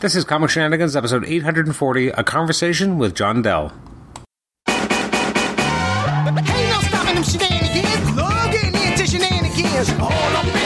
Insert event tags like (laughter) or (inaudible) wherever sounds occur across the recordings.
This is Comic Shenanigans, episode 840, a conversation with John Dell. No stopping them shenanigans. Shenanigans. All up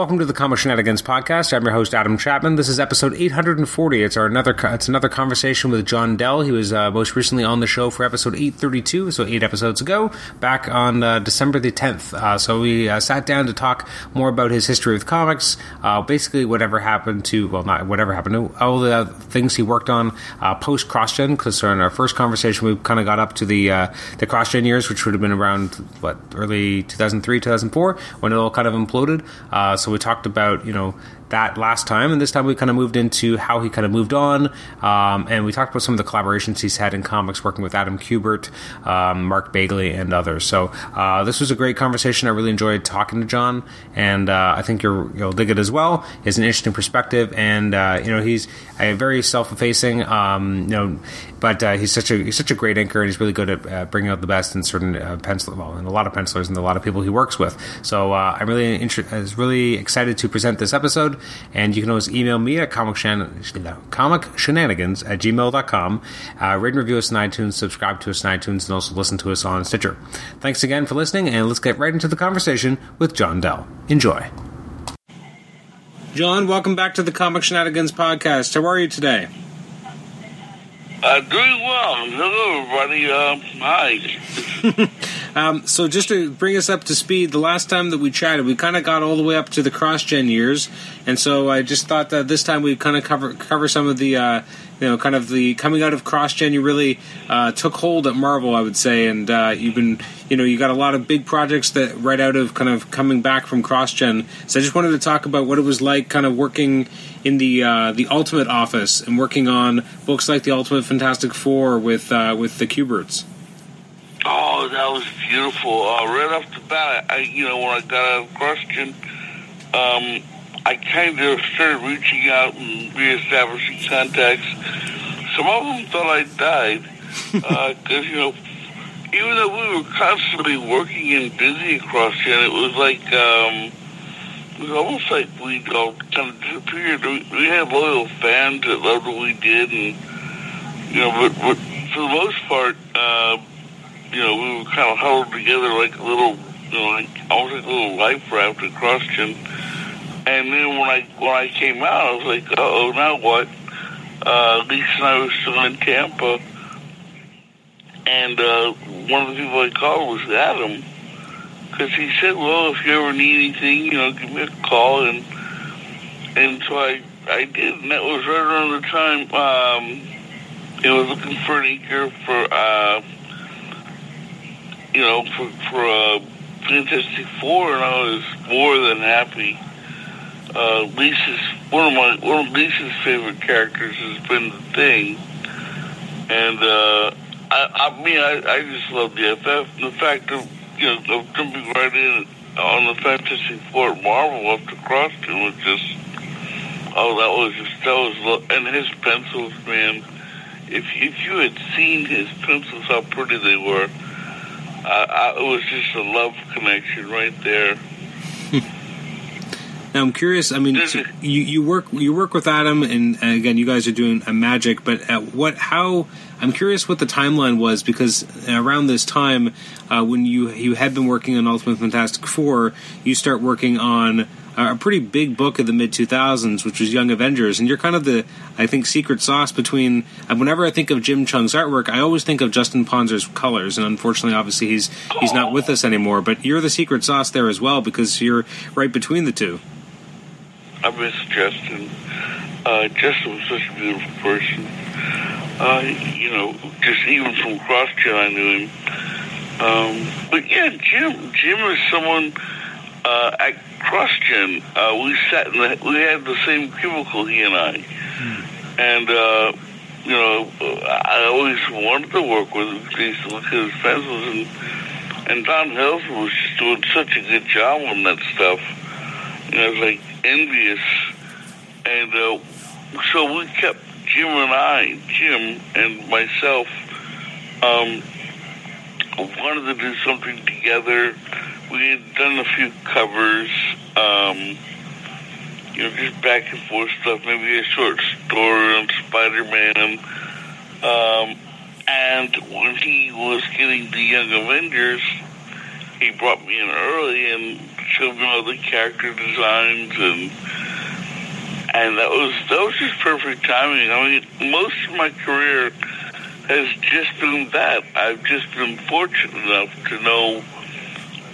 Welcome to the Comic Shenanigans podcast. I'm your host Adam Chapman. This is episode 840. It's our another it's another conversation with John Dell. He was uh, most recently on the show for episode 832, so eight episodes ago, back on uh, December the 10th. Uh, so we uh, sat down to talk more about his history with comics, uh, basically whatever happened to well, not whatever happened to all the things he worked on post CrossGen. Because in our first conversation, we kind of got up to the uh, the CrossGen years, which would have been around what early 2003, 2004, when it all kind of imploded. Uh, so we talked about you know that last time, and this time we kind of moved into how he kind of moved on, um, and we talked about some of the collaborations he's had in comics, working with Adam Kubert, um, Mark Bagley, and others. So uh, this was a great conversation. I really enjoyed talking to John, and uh, I think you're, you'll dig it as well. Has an interesting perspective, and uh, you know he's a very self-effacing, um, you know, but uh, he's such a he's such a great inker, and he's really good at uh, bringing out the best in certain uh, pencil, well, in a lot of pencilers and a lot of people he works with. So uh, I'm really inter- I was really excited to present this episode, and you can always email me at comic, shen- comic shenanigans at gmail.com. Uh, rate and review us on iTunes, subscribe to us on iTunes, and also listen to us on Stitcher. Thanks again for listening, and let's get right into the conversation with John Dell. Enjoy. John, welcome back to the Comic Shenanigans podcast. How are you today? Uh, doing well. Hello, everybody. Uh, hi. (laughs) Um, so just to bring us up to speed, the last time that we chatted, we kind of got all the way up to the cross-gen years, and so I just thought that this time we'd kind of cover cover some of the, uh, you know, kind of the coming out of cross-gen. You really uh, took hold at Marvel, I would say, and uh, you've been, you know, you got a lot of big projects that right out of kind of coming back from cross-gen. So I just wanted to talk about what it was like, kind of working in the uh, the Ultimate office and working on books like the Ultimate Fantastic Four with uh, with the Kuberts. That was beautiful. Uh, right off the bat, I, you know, when I got out of CrossGen, um, I kind of started reaching out and reestablishing contacts. Some of them thought I died (laughs) because, you know, even though we were constantly working and busy across Gen, it was like um, it was almost like we all kind of disappeared. We, we had loyal fans that loved what we did, and you know, but, but for the most part, uh, you know, we were kind of huddled together like a little, you know, like almost like a little life raft across Gen. And then when I when I came out, I was like, oh, now what? Uh, Lisa and I were still in Tampa, and uh, one of the people I called was Adam, because he said, well, if you ever need anything, you know, give me a call, and and so I I did, and that was right around the time um, I was looking for an inker for. Uh, you know, for for uh, Fantastic Four, and I was more than happy. Uh, Lisa's one of my one of Lisa's favorite characters has been the Thing, and uh, I, I mean, I, I just love the FF. And the fact of you know of jumping right in on the Fantastic Four at Marvel up to CrossGen was just oh, that was just that was and his pencils, man. If if you had seen his pencils, how pretty they were. Uh, I, it was just a love connection right there. (laughs) Now I'm curious. I mean, so you you work you work with Adam, and uh, again, you guys are doing a magic. But at what how I'm curious what the timeline was because around this time, uh, when you you had been working on Ultimate Fantastic Four, you start working on a pretty big book of the mid 2000s, which was Young Avengers, and you're kind of the I think secret sauce between. Whenever I think of Jim Cheung's artwork, I always think of Justin Ponsor's colors, and unfortunately, obviously, he's he's not with us anymore. But you're the secret sauce there as well because you're right between the two. I miss Justin. Uh, Justin was such a beautiful person. Uh, you know, just even from CrossGen, I knew him. Um, but yeah, Jim. Jim is someone uh, at CrossGen. Uh, we sat in the, we had the same cubicle, he and I, and uh, you know, I always wanted to work with him. 'cause I used to look at his pencils and and Don Hillsman was just doing such a good job on that stuff. Know, I was like envious, and uh, so we kept Jim and I, Jim and myself, um, wanted to do something together. We had done a few covers, um, you know, just back and forth stuff, maybe a short story on Spider Man. Um, and when he was getting the Young Avengers, he brought me in early and showed me all the character designs and and that was that was just perfect timing. I mean, most of my career has just been that. I've just been fortunate enough to know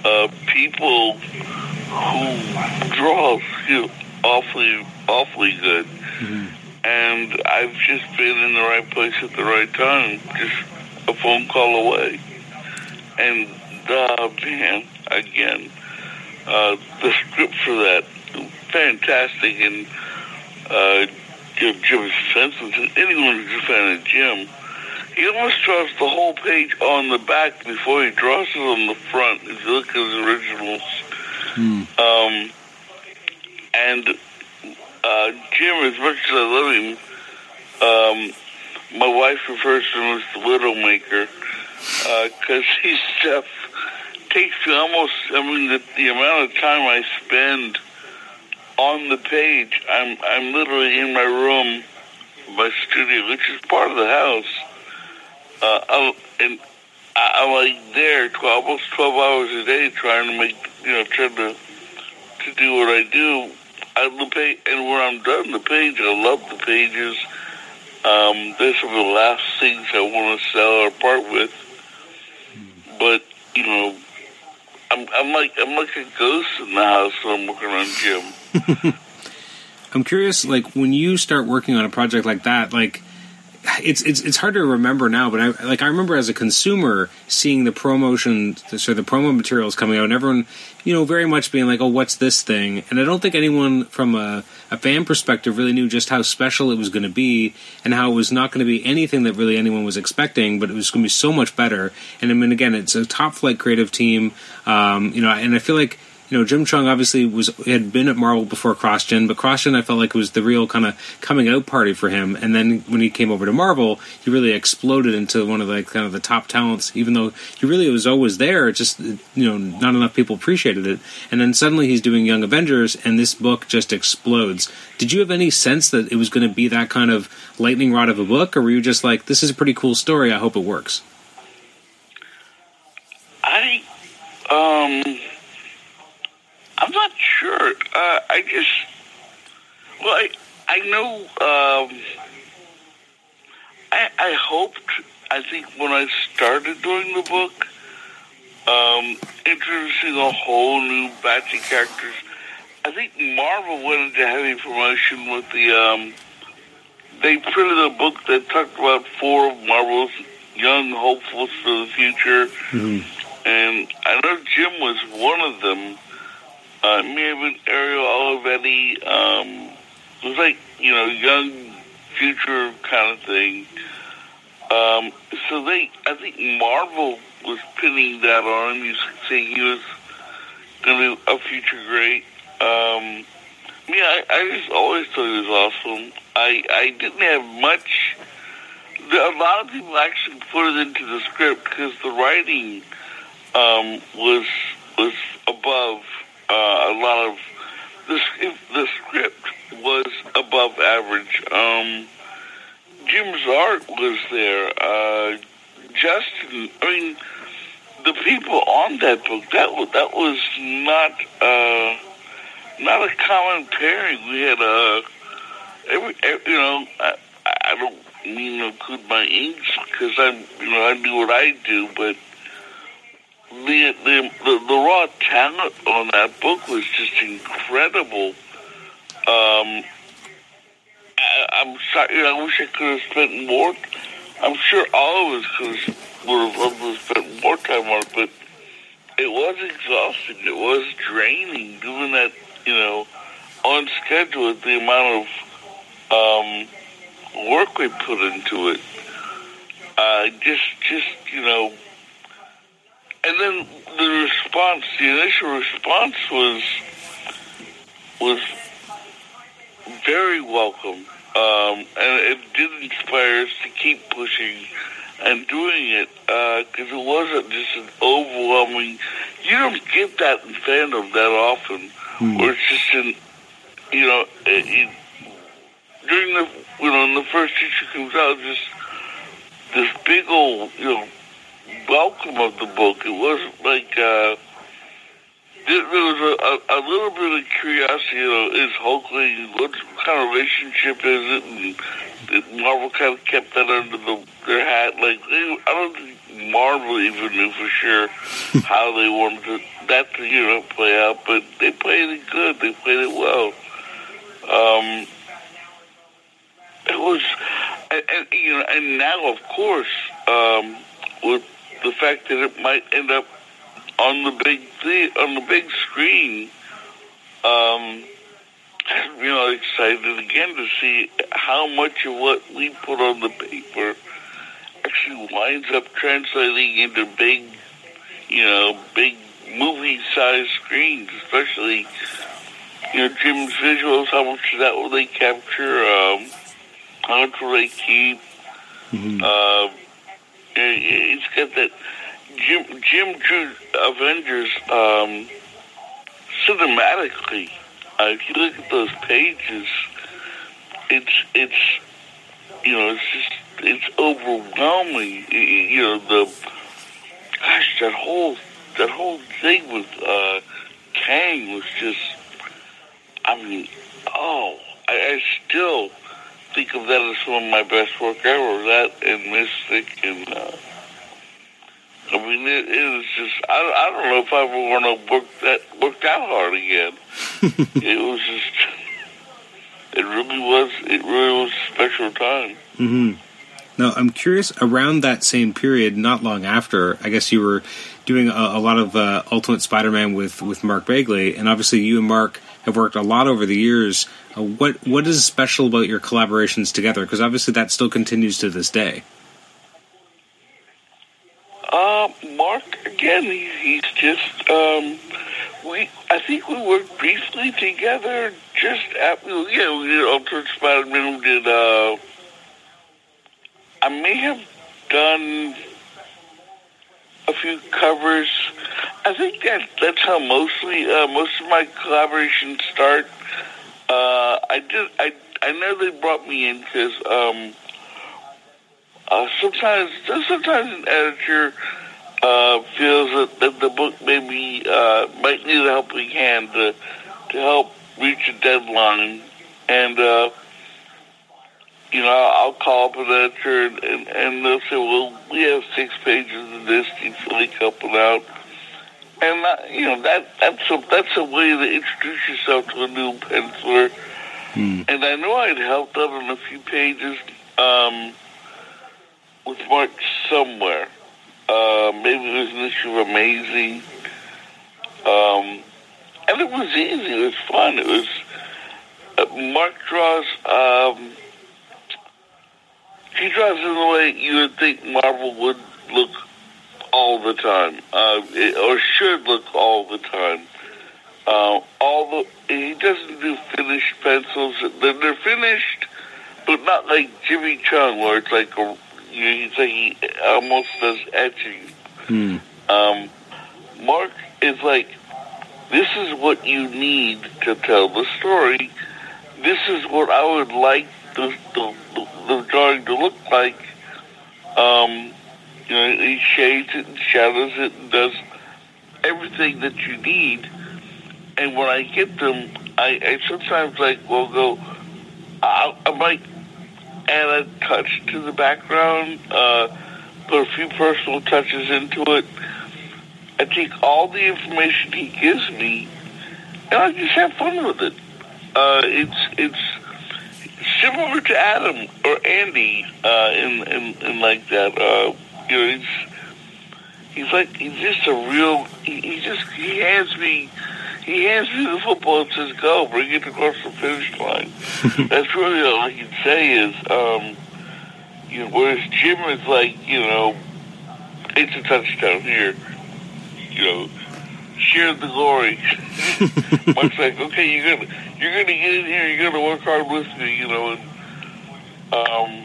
uh, people who draw you know, awfully awfully good, Mm-hmm. and I've just been in the right place at the right time, just a phone call away. And uh, man, again, uh, the script for that fantastic and uh, Jim, Jim Simpson. Anyone who's a fan of Jim, he almost draws the whole page on the back before he draws it on the front. If you look at his originals, um, and uh, Jim, as much as I love him, um, my wife refers to him as the Widowmaker because his (laughs) stuff takes me almost. I mean, the, the amount of time I spend on the page, I'm I'm literally in my room, my studio, which is part of the house. Uh, I'm, and I'm like there, 12, almost twelve hours a day, trying to make you know, trying to to do what I do. I the page, and when I'm done the page, I love the pages. Um, they're the last things I want to sell or part with. But you know, I'm I'm like I'm like a ghost in the house when I'm working on Jim. (laughs) I'm curious, like when you start working on a project like that, like it's it's it's hard to remember now, but I like I remember as a consumer seeing the promotion, so the promo materials coming out, and everyone, you know, very much being like, "Oh, what's this thing?" And I don't think anyone from a, a fan perspective really knew just how special it was going to be, and how it was not going to be anything that really anyone was expecting, but it was going to be so much better. And I mean, again, it's a top flight creative team, um, you know, and I feel like you know, Jim Cheung obviously was had been at Marvel before CrossGen, but CrossGen I felt like it was the real kind of coming out party for him. And then when he came over to Marvel, he really exploded into one of the kind of the top talents. Even though he really was always there, just you know not enough people appreciated it. And then suddenly he's doing Young Avengers, and this book just explodes. Did you have any sense that it was going to be that kind of lightning rod of a book, or were you just like, "This is a pretty cool story. I hope it works"? I um I'm not sure. Uh, I just well I I know um I I hoped I think when I started doing the book um introducing a whole new batch of characters I think Marvel went into heavy promotion with the um they printed a book that talked about four of Marvel's young hopefuls for the future and I know Jim was one of them. Uh, may Ariel Olivetti. Um, was like, you know, young future kind of thing. Um, so they, I think Marvel was pinning that on him. Saying he was going to be a future great. Um, yeah, I, I just always thought he was awesome. I, I didn't have much. A lot of people actually put it into the script because the writing um, was was above uh, a lot of the the script was above average. Um, Jim's art was there. Uh, Justin, I mean, the people on that book that that was not uh, not a common pairing. We had a every, every you know I, I don't mean to include my inks because I you know I do what I do, but the, the the the raw talent on that book was just incredible. Um, I, I'm sorry, I wish I could have spent more. I'm sure all of us could have, would have loved to spent more time on it, but it was exhausting. It was draining doing that, you know, on schedule the amount of um, work we put into it. Uh, just, just you know, and then the response, the initial response was was very welcome, um, and it did inspire us to keep pushing and doing it because it wasn't just an overwhelming. You don't get that in fandom that often, where it's just an you know it, it, during the you know when the first issue comes out, just this big old you know welcome of the book. It wasn't like. Uh, there, was a, a, a little bit of curiosity, you know, is Hulkling, what kind of relationship is it? And Marvel kind of kept that under the, their hat. Like, they, I don't think Marvel even knew for sure (laughs) how they wanted to, that to, you know, play out, but they played it good. They played it well. Um, it was, and, and, you know, and now, of course, um, with the fact that it might end up on the big the- on the big screen. Um, I'm real excited again to see how much of what we put on the paper actually winds up translating into big, you know, big movie-sized screens, especially. You know, Jim's visuals, how much of that will they capture? Um, how much will they keep? Uh, it- it's got that Jim Jim drew Avengers um, cinematically. Uh, if you look at those pages, it's it's you know it's just it's overwhelming. You know the gosh that whole that whole thing with uh, Kang was just I mean oh I, I still think of that as some of my best work ever. That and Mystic and. Uh, I mean, it, it was just, I, I don't know if I ever want to work that, work that hard again. (laughs) it was just, it really was, it really was a special time. Mm-hmm. Now, I'm curious. Around that same period, not long after, I guess you were doing a, a lot of uh, Ultimate Spider-Man with with Mark Bagley, and obviously you and Mark have worked a lot over the years. Uh, what what is special about your collaborations together? Because obviously that still continues to this day. Uh, Mark, again, he, he's just, um, we, I think we worked briefly together just after, yeah, we did Spider-Man, we did, uh, I may have done a few covers. I think that that's how mostly, uh, most of my collaborations start. Uh, I did, I, I know they brought me in because, um, uh, sometimes, sometimes an editor uh, feels that, that the book maybe uh, might need a helping hand to to help reach a deadline, and uh, you know I'll call up an editor and, and, and they'll say, "Well, we have six pages of this. Do you feel like helping out?" And uh, you know that that's a that's a way to introduce yourself to a new penciler. And I know I'd helped out on a few pages. Um, with Mark somewhere. Uh, maybe it was an issue of Amazing. Um, and it was easy. It was fun. It was uh, Mark draws. Um, he draws in the way you would think Marvel would look all the time, uh, or should look all the time. Uh, all the he doesn't do finished pencils. They're, they're finished, but not like Jimmy Cheung, where it's like a you like he almost does etching. Um, Mark is like, this is what you need to tell the story. This is what I would like the the, the, drawing to look like. Um, you know, he shades it and shadows it and does everything that you need. And when I get them, I, I sometimes like will go. I, I might add a touch to the background, uh, put a few personal touches into it. I take all the information he gives me, and I just have fun with it. Uh, it's it's similar to Adam or Andy uh, in, in in like that. Uh, you know, he's he's like he's just a real. He, he just he hands me. He hands me the football and says, "Go, bring it across the finish line." (laughs) That's really all I can say is, um, you know, whereas Jim is like, you know, it's a touchdown here. you know, share the glory. (laughs) Mark's like, okay, you're gonna you're gonna get in here, you're gonna work hard with me, you know, and um,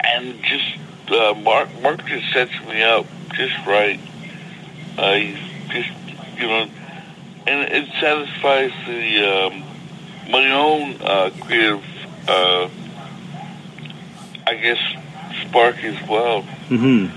and just uh, Mark Mark just sets me up just right. Uh, just you know, and it satisfies the um, my own uh, creative, uh, I guess, spark as well. hmm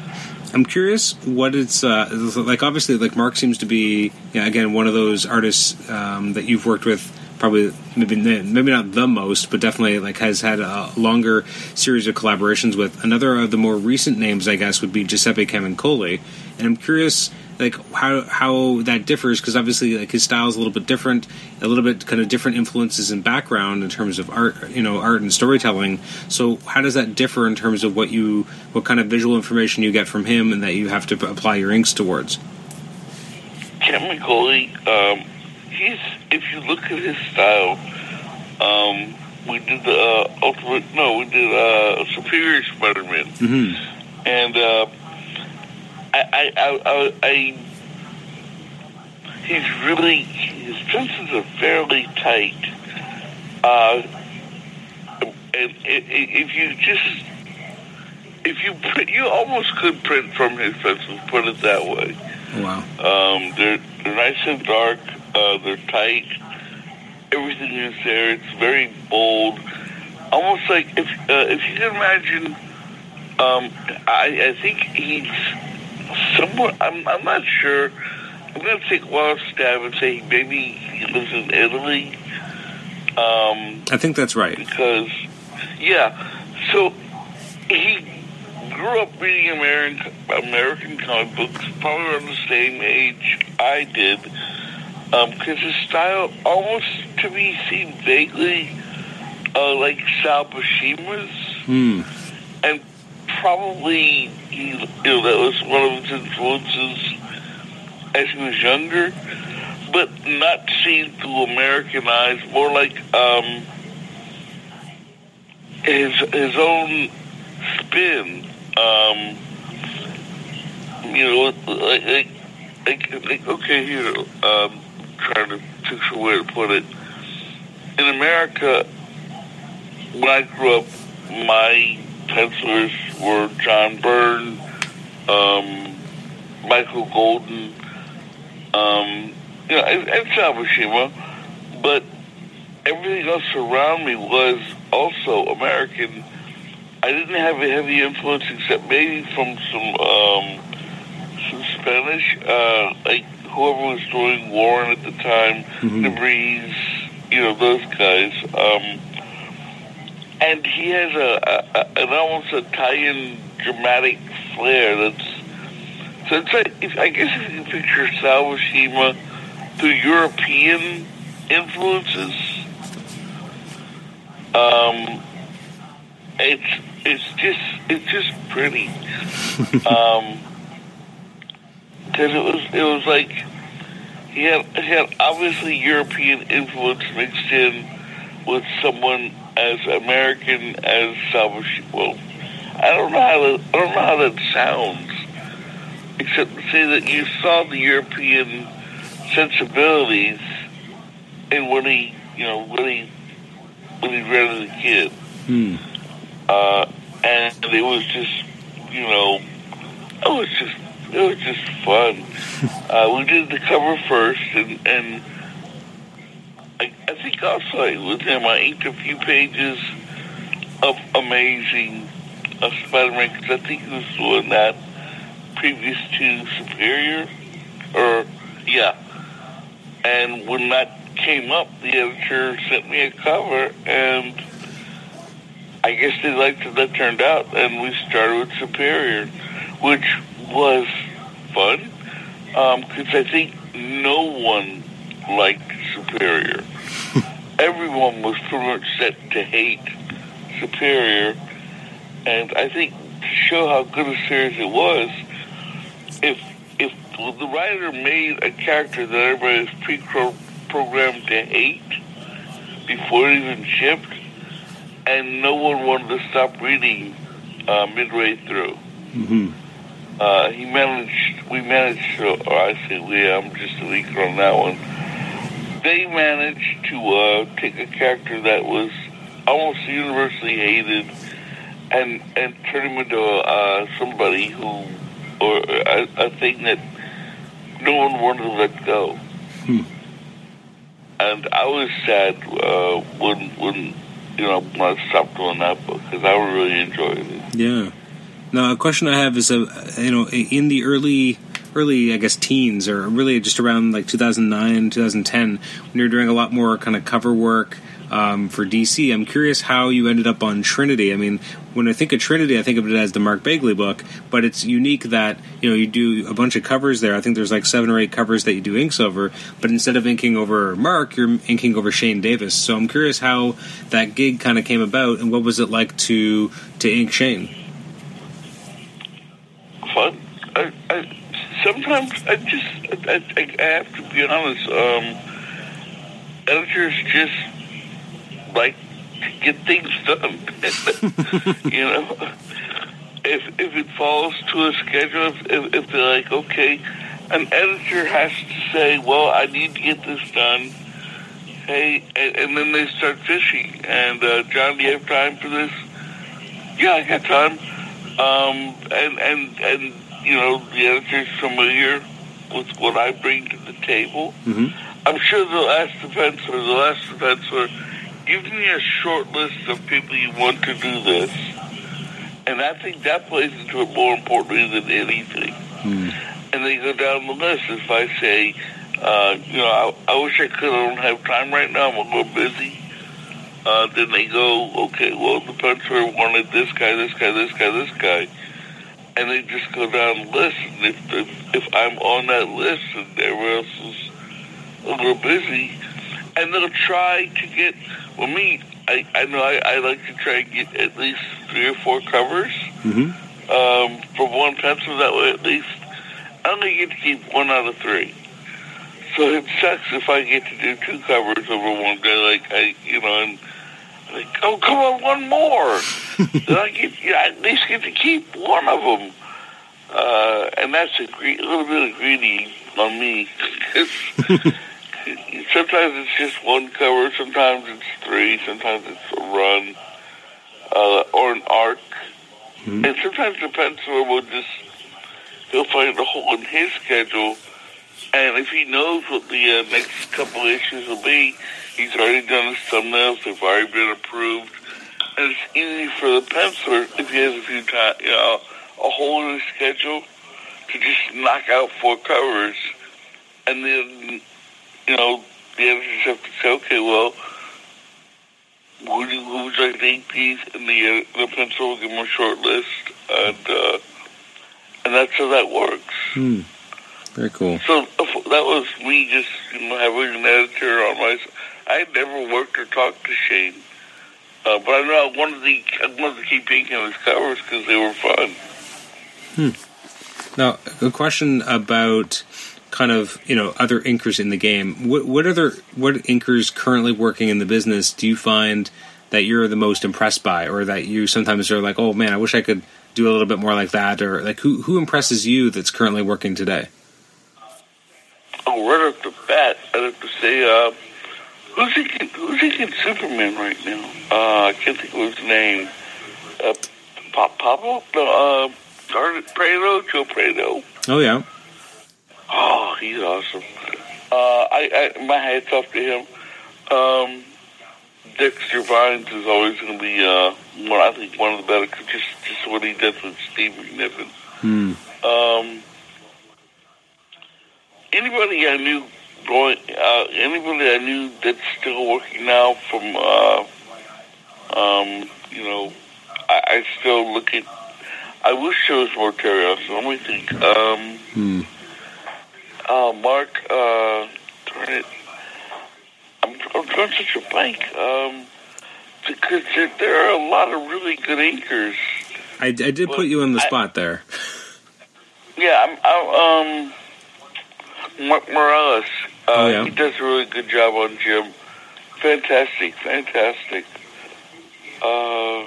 I'm curious what it's uh, like. Obviously, like Mark seems to be, again, one of those artists um, that you've worked with. Probably, maybe maybe not the most, but definitely like has had a longer series of collaborations with. Another of the more recent names, I guess, would be Giuseppe Camuncoli. And I'm curious, like how how that differs because obviously like his style is a little bit different, a little bit kind of different influences and background in terms of art, you know, art and storytelling. So how does that differ in terms of what you what kind of visual information you get from him and that you have to apply your inks towards? Camuncoli, um, he's if you look at his style, um, we did the uh, ultimate. No, we did uh, Superior Spider-Man, Mm-hmm. and uh, I, I, I, I, he's really his pencils are fairly tight. Uh, and i- i- if you just if you print, you almost could print from his pencils. Put it that way. Wow. Um, they're they're nice and dark. Uh, they're tight. Everything is there. It's very bold. Almost like if uh, if you can imagine. Um, I, I think he's somewhere. I'm I'm not sure. I'm gonna take a wild stab and say maybe he lives in Italy. Um, I think that's right. because yeah, so he grew up reading American American comic books, probably around the same age I did. Because his style almost to me seemed vaguely uh, like Sal Buscema's, Hmm. and probably you know that was one of his influences as he was younger, but not seen through American eyes, more like um, his his own spin. Um, you know, like, like, like, okay, here, um, trying to a way to put it. In America, when I grew up, my pencilers were John Byrne, um, Michael Golden, um, you know, and, and but everything else around me was also American. I didn't have a heavy influence except maybe from some um, some Spanish, uh, like whoever was doing Warren at the time, Mhm. the you know, those guys. Um, and he has a, a, a an almost Italian dramatic flair that's so it's like if, I guess if you picture Sal Buscema through European influences, um, it's it's just it's just pretty. (laughs) um, because it was it was like he had he had obviously European influence mixed in with someone as American as Salvation. Well, I don't know how to, I don't know how that sounds, except to say that you saw the European sensibilities in when he you know when he when he read as a kid, Hmm. uh, and it was just you know it was just it was just fun. (laughs) uh, we did the cover first, and and I, I think also with him I inked a few pages of amazing of Spider-Man because I think he was doing that previous to Superior, or yeah. And when that came up, the editor sent me a cover, and I guess they liked how that turned out, and we started with Superior, which was fun um, because I think no one liked Superior. (laughs) Everyone was pretty much set to hate Superior, and I think to show how good a series it was, if if the writer made a character that everybody was pre-programmed to hate before it even shipped, and no one wanted to stop reading uh, midway through. hmm uh, he managed. We managed, to, or I say we. I'm just a leaker on that one. They managed to uh, take a character that was almost universally hated and and turn him into uh, somebody who, or a, a thing that no one wanted to let go. Hmm. And I was sad uh, when when you know when I stopped doing that book because I really enjoyed it. Yeah. Now, a question I have is, uh, you know, in the early, early, I guess, teens, or really just around like 2009, 2010, when you were doing a lot more kind of cover work um, for DC, I'm curious how you ended up on Trinity. I mean, when I think of Trinity, I think of it as the Mark Bagley book, but it's unique that you know you do a bunch of covers there. I think there's like seven or eight covers that you do inks over, but instead of inking over Mark, you're inking over Shane Davis. So I'm curious how that gig kind of came about, and what was it like to to ink Shane? Fun. I, I, sometimes I just I, I, I have to be honest. Um, editors just like to get things done. (laughs) you know, if if it falls to a schedule, if, if, they're like, okay, an editor has to say, well, I need to get this done. Hey, and, and then they start fishing. And uh, John, do you have time for this? Yeah, I got time. Um, and and and you know, the editor's familiar with what I bring to the table. Mm-hmm. I'm sure they'll ask the penciler, they'll ask the penciler, give me a short list of people you want to do this. And I think that plays into it more importantly than anything. Mm. And they go down the list. If I say, uh, you know, I, I wish I could, I don't have time right now, I'm a little busy. Uh, then they go, okay, well, the penciler wanted this guy, this guy, this guy, this guy. And they just go down the list. And if, if, if I'm on that list and everyone else is a little busy, and they'll try to get, well, me, I, I know I, I like to try and get at least three or four covers Mm-hmm. um, for one pencil. That way, at least I only get to keep one out of three. So it sucks if I get to do two covers over one day. Like I, you know, and like, oh come on, one more. (laughs) then I get, yeah, I at least get to keep one of them. Uh, and that's a, gre- a little bit of greedy on me. (laughs) sometimes it's just one cover, sometimes it's three, sometimes it's a run uh, or an arc. Mhm. And sometimes the penciler will just, he'll find a hole in his schedule. And if he knows what the uh, next couple issues will be, he's already done his thumbnails, they've already been approved. And it's easy for the penciler, if he has a few times, you know, a hole in his schedule, to just knock out four covers. And then, you know, the editors have to say, okay, well, who, do, who would you like to ink these? And the, uh, the pencil will give them a short list. And, uh, and that's how that works. Hmm. Very cool. So that was me just you know, having an editor on my. I never worked or talked to Shane, uh, but I know I wanted to. I wanted to keep inking on his covers because they were fun. Now, a question about kind of you know other inkers in the game. What, what other what inkers currently working in the business do you find that you're the most impressed by, or that you sometimes are like, oh man, I wish I could do a little bit more like that, or like who who impresses you that's currently working today? Oh, right off the bat, I'd have to say, uh, who's inking, who's inking Superman right now? Uh, I can't think of his name. Uh, Pa- Pablo? No, uh, Prado? Joe Prado. Oh yeah, Oh, he's awesome. Uh, I, I my hats off to him. Um, Dexter Vines is always going to be uh, one. I think one of the better. Just just what he did with Steve McNiven. hmm. Um, anybody I knew going, uh, anybody I knew that's still working now from, uh, um, you know, I, I still look at. I wish there was more Terry So let me think. Um, Hmm. uh, Mark, uh, darn it. I'm, I'm drawing such a blank. Um, because there, there are a lot of really good inkers. I, I did put you on the I- spot there. Yeah, I'm, I'm um, Mark Morales. Uh, Oh, yeah? He does a really good job on Jim. Fantastic, fantastic. Uh,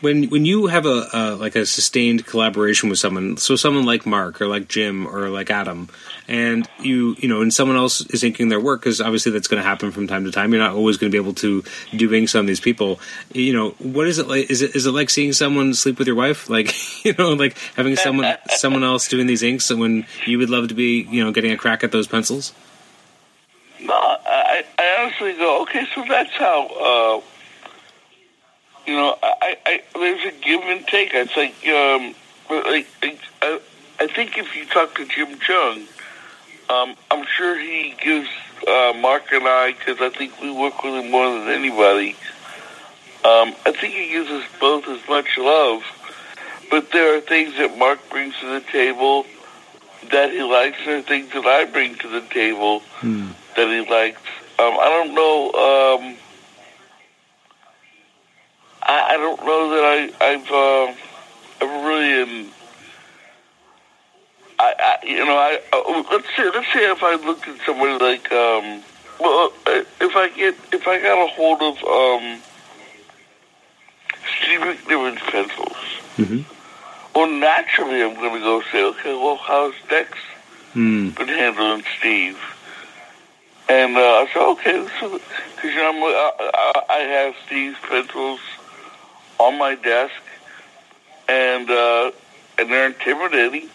when when you have a, a like a sustained collaboration with someone, so someone like Mark or like Jim or like Adam, and you you know, and someone else is inking their work because obviously that's going to happen from time to time. You're not always going to be able to do some of these people. You know, what is it like? Is it is it like seeing someone sleep with your wife? (laughs) Like you know, like having someone someone else doing these inks when you would love to be you know getting a crack at those pencils. No, I, I honestly go, okay, so that's how, uh, you know, I, I, there's a give and take. It's like, um, like, I, I think if you talk to Jim Cheung, um, I'm sure he gives uh, Mark and I, because I think we work with him more than anybody, um, I think he gives us both as much love. But there are things that Mark brings to the table that he likes, and things that I bring to the table Hmm. that he likes. Um, I don't know. Um, I, I don't know that I, I've uh, ever really. Um, I, I, you know, I uh, let's say let's say if I look at somebody like, um, well, uh, if I get if I got a hold of um, Steve McNiven's pencils, Mhm. well, naturally I'm going to go say, okay, well, how's Dex Hmm. been handling Steve? And uh, I said, okay, because you know, I'm, I, I I have Steve's pencils on my desk, and uh, and they're intimidating.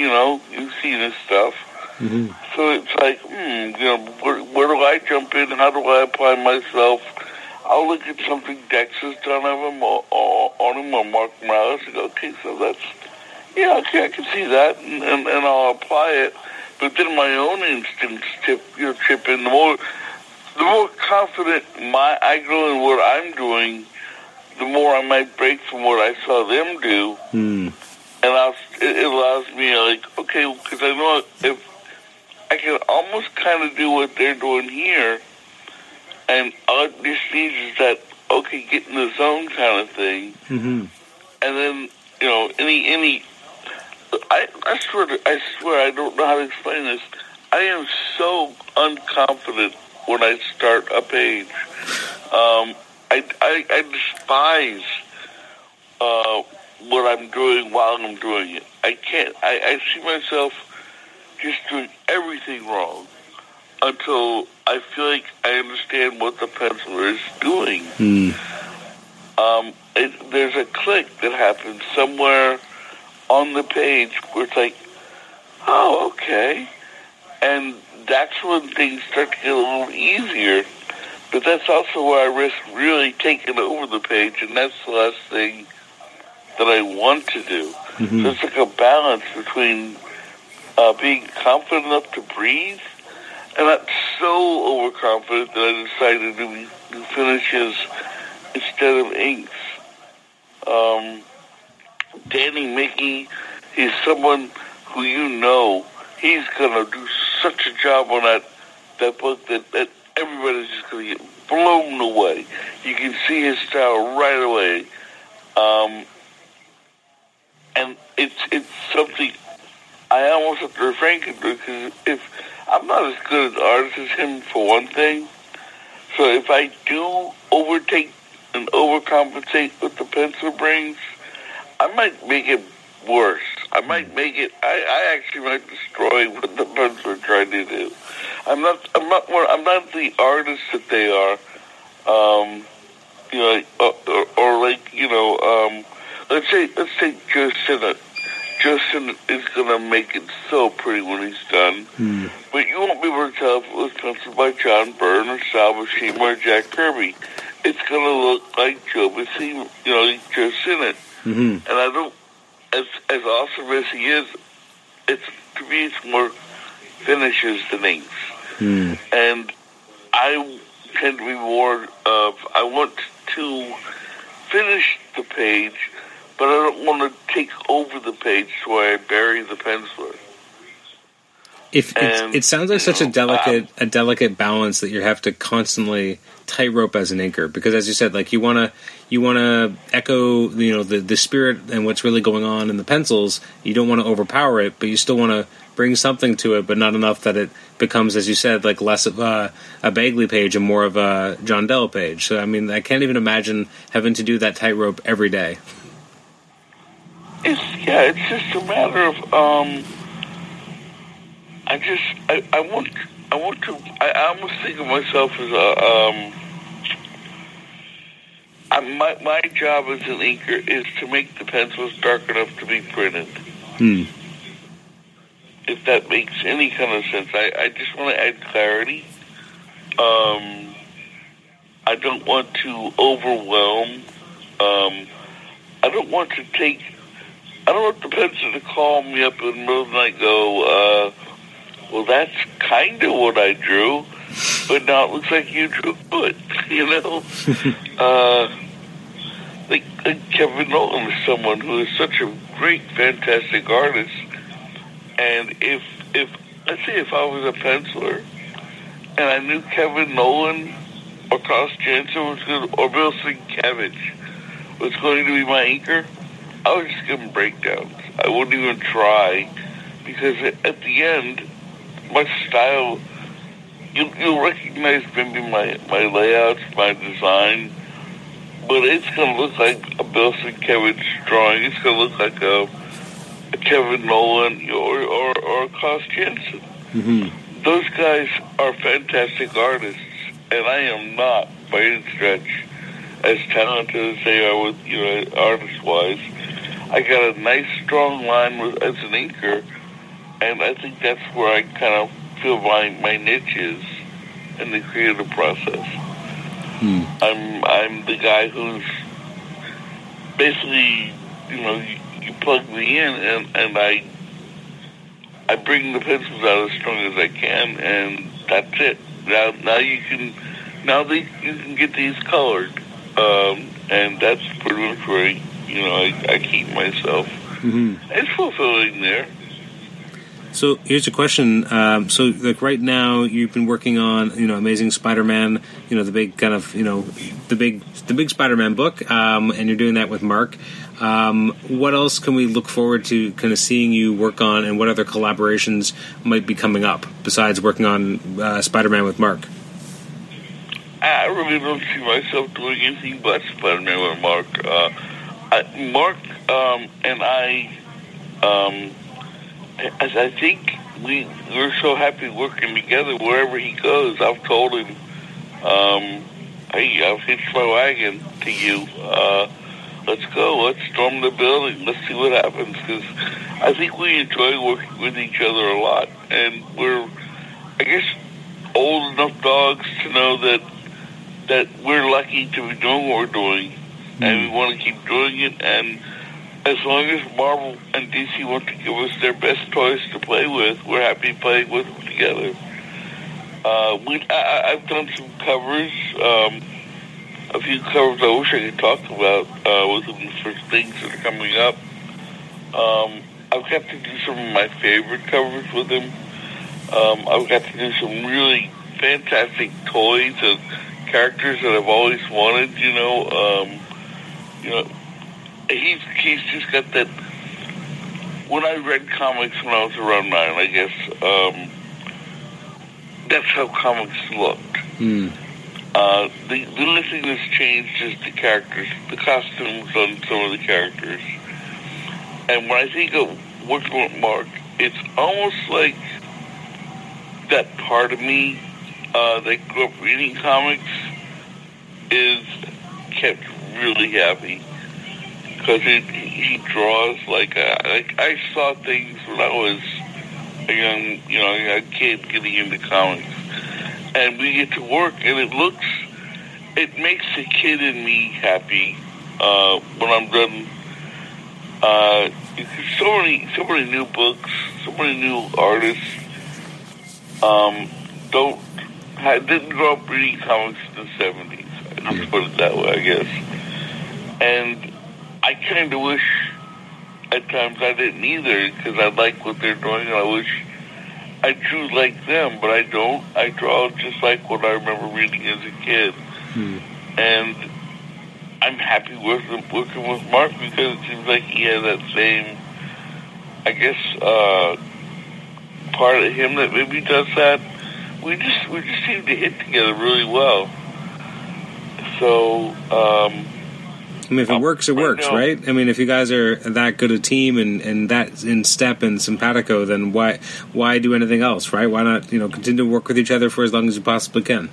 You know, you've seen this stuff. Mhm. So it's like, hmm, you know, where, where do I jump in? How do I apply myself? I'll look at something Dex has done of him or, or on him or Mark Morales and go, okay, so that's, yeah, okay, I can see that, and, and, and I'll apply it. But then my own instincts tip, you know, chip in. The more, the more confident my I grow in what I'm doing, the more I might break from what I saw them do Hmm. and I'll, it, it allows me like okay because I know if I can almost kind of do what they're doing here, and all it just needs is that okay get in the zone kind of thing, hmm and then you know any any I I swear to, I swear I don't know how to explain this. I am so unconfident when I start a page. Um, I, I I despise uh, what I'm doing while I'm doing it. I can't. I, I see myself just doing everything wrong until I feel like I understand what the penciler is doing. Hmm. Um, it, there's a click that happens somewhere on the page where it's like, oh, okay. And that's when things start to get a little easier. But that's also where I risk really taking over the page, and that's the last thing that I want to do. Mhm. So it's like a balance between uh, being confident enough to breathe and not so overconfident that I decided to do finishes instead of inks. Um, Danny Miki is someone who you know he's going to do such a job on that that book that, that everybody's just going to get blown away. You can see his style right away. Um, and it's it's something I almost have to refrain from because if I'm not as good an artist as him for one thing, so if I do overtake and overcompensate what the pencil brings, I might make it worse. I might make it. I, I actually might destroy what the pencil are trying to do. I'm not. I'm not. More, I'm not the artist that they are. Um, you know, uh, or, or like you know. Um, let's say. Let's say Joe Sinnott. Joe Sinnott is gonna make it so pretty when he's done. Hmm. But you won't be able to tell if it was penciled by John Byrne or Sal Buscema or Jack Kirby. It's going to look like Joe Buscema, you know, like Joe Sinnott. hmm And I don't, as as awesome as he is, it's to me it's more finishes than inks. Hmm. And I tend to be more of I want to finish the page, but I don't want to take over the page so I bury the penciler. If And, it sounds like such a know, delicate um, a delicate balance that you have to constantly tightrope as an inker, because as you said like you want to you want to echo you know the the spirit and what's really going on in the pencils you don't want to overpower it but you still want to bring something to it, but not enough that it becomes, as you said, like less of a, a Bagley page and more of a John Dell page. So I mean, I can't even imagine having to do that tightrope every day. It's yeah, it's just a matter of um. I just I, I want I want to I, I almost think of myself as a um. I, my my job as an inker is to make the pencils dark enough to be printed. Hmm. If that makes any kind of sense, I, I just want to add clarity. Um, I don't want to overwhelm. Um, I don't want to take. I don't want the pencil to call me up in the middle of the night. and Go, uh, well, that's kind of what I drew, but now it looks like you drew it. (laughs) You know, (laughs) uh, like, like Kevin Nowlan is someone who is such a great, fantastic artist, and if if let's say if I was a penciler and I knew Kevin Nowlan or Klaus Janson was good, or Bill Sienkiewicz was going to be my inker, I would just give him breakdowns. I wouldn't even try because at the end, my style, you, you'll recognize maybe my, my layouts, my design, but it's going to look like a Bill Sienkiewicz drawing. It's going to look like a, a Kevin Nowlan or, or, or a Klaus Janson. Mm-hmm. Those guys are fantastic artists, and I am not, by any stretch, as talented as they are with, you know, artist-wise. I got a nice, strong line with, as an inker, and I think that's where I kind of feel my, my niche is in the creative process. Hmm. I'm I'm the guy who's basically, you know, you, you plug me in and, and I I bring the pencils out as strong as I can, and that's it. Now now you can now they, you can get these colored, um, and that's pretty much where I, you know I, I keep myself. Mm-hmm. It's fulfilling there. So here's a question. Um, so like right now, you've been working on you know Amazing Spider-Man, you know the big kind of you know the big the big Spider-Man book, um, and you're doing that with Mark. Um, what else can we look forward to kind of seeing you work on, and what other collaborations might be coming up besides working on uh, Spider-Man with Mark? I really don't see myself doing anything but Spider-Man with Mark. Uh, I, Mark um, and I, um, as I think we we're so happy working together. Wherever he goes, I've told him, um, "Hey, I've hitched my wagon to you. Uh, let's go. Let's storm the building. Let's see what happens." Because I think we enjoy working with each other a lot, and we're, I guess, old enough dogs to know that that we're lucky to be doing what we're doing, and we want to keep doing it. And as long as Marvel and DC want to give us their best toys to play with, we're happy playing with them together. Uh, we, I, I've done some covers, um, a few covers I wish I could talk about uh, with them for things that are coming up. Um, I've got to do some of my favorite covers with them. Um, I've got to do some really fantastic toys and characters that I've always wanted. You know, um, you know, he's he's just got that. When I read comics when I was around nine, I guess um, that's how comics looked. Hmm. Uh, the, the only thing that's changed is the characters, the costumes on some of the characters. And when I think of working with Mark, it's almost like that part of me uh, that grew up reading comics is kept really happy because he draws like a, like I saw things when I was a young you know a kid getting into comics, and we get to work and it looks it makes the kid in me happy uh, when I'm done. Uh, so many so many new books, so many new artists um, don't I didn't grow up reading comics in the seventies. I just put it that way, I guess. And I kind of wish at times I didn't either because I like what they're doing, and I wish I drew like them, but I don't. I draw just like what I remember reading as a kid, and I'm happy with working with Mark because it seems like he has that same, I guess, uh, part of him that maybe does that. We just we just seem to hit together really well. So um, I mean, if it works, it right works, now- right? I mean, if you guys are that good a team and, and that in step and simpatico, then why why do anything else, right? Why not you know continue to work with each other for as long as you possibly can?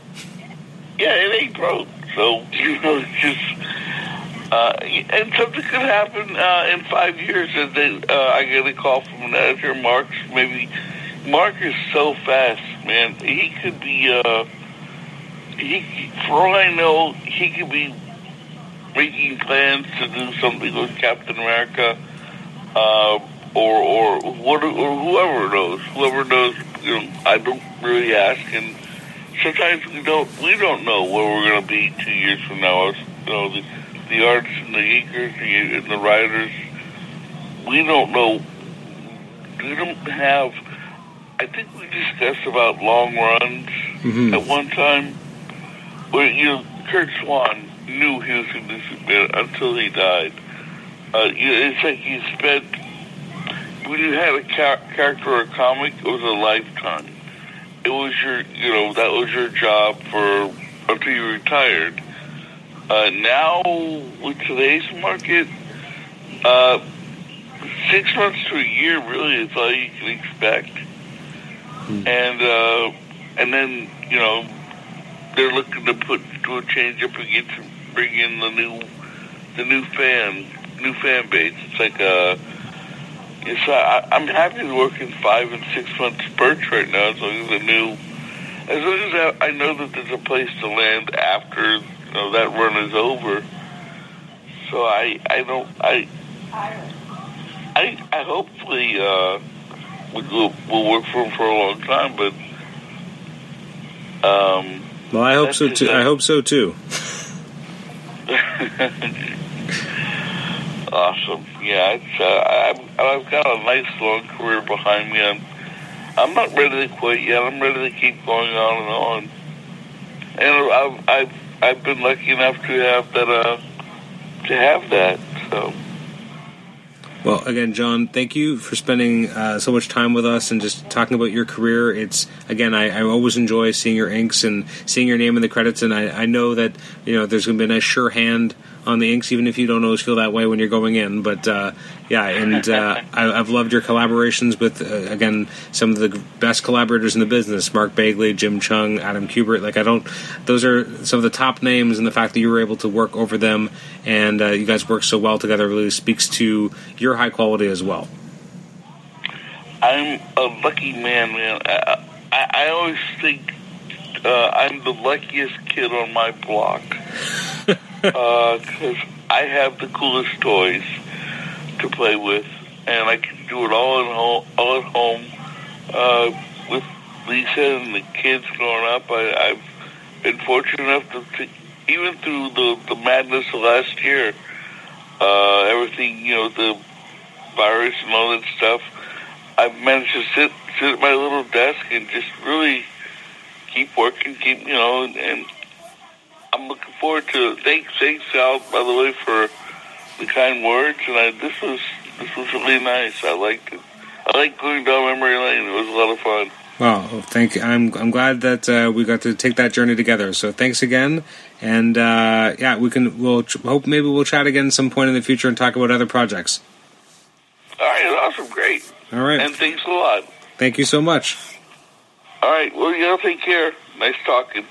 yeah, it ain't broke. So you know, it's just uh, and something could happen uh, in five years. And then uh, I get a call from an editor, Mark. Maybe Mark is so fast, man. He could be. Uh, he, for all I know, he could be making plans to do something with Captain America, uh, or or what or whoever knows. Whoever knows, you know, I don't really ask, and sometimes we don't we don't know where we're going to be two years from now. You know, the, the artists and the inkers and the writers, we don't know. We don't have. I think we discussed about long runs Mm-hmm. at one time. Where you know, Curt Swan knew he was going to submit until he died. Uh, you know, it's like you spent when you had a char- character or a comic, it was a lifetime. It was your, you know, that was your job for until you retired. Uh, now with today's market, uh, six months to a year really is all you can expect. And uh, and then you know they're looking to put do a change up again to bring in the new the new fan new fan base. It's like a it's I, I'm happy to work in five and six month spurts right now as long as the new as long as I, I know that there's a place to land after you know that run is over. So I I don't I I I hopefully uh we'll, we'll work for him for a long time, but um Well, I hope so too. I hope so too. (laughs) (laughs) Awesome. Yeah, uh, I've, I've got a nice long career behind me. I'm, I'm not ready to quit yet. I'm ready to keep going on and on. And I've, I've, I've been lucky enough to have that, uh, to have that. So, Well, again, John, thank you for spending uh, so much time with us and just talking about your career. It's again, I, I always enjoy seeing your inks and seeing your name in the credits, and I, I know that you know there's going to be a nice sure hand on the inks, even if you don't always feel that way when you're going in. But uh, yeah, and uh, (laughs) I, I've loved your collaborations with uh, again some of the best collaborators in the business: Mark Bagley, Jim Cheung, Adam Kubert. Like I don't; those are some of the top names, and the fact that you were able to work over them and uh, you guys work so well together really speaks to your high quality as well. I'm a lucky man, man. I, I, I always think uh, I'm the luckiest kid on my block (laughs) because I have the coolest toys to play with, and I can do it all at home. All at home uh, with Lisa and the kids growing up. I, I've been fortunate enough to, to even through the the madness of last year, uh, everything you know, the virus and all that stuff. I've managed to sit sit at my little desk and just really keep working, keep you know, and I'm looking forward to. it. Thanks, thanks, Al, by the way, for the kind words. And I, this was this was really nice. I liked it. I like going down memory lane. It was a lot of fun. Well, thank. I'm I'm glad that uh, we got to take that journey together. So thanks again, and uh, yeah, we can. We'll ch- hope maybe we'll chat again some point in the future and talk about other projects. All right, awesome, great, All right. and thanks a lot. Thank you so much. All right, well, you all take care. Nice talking.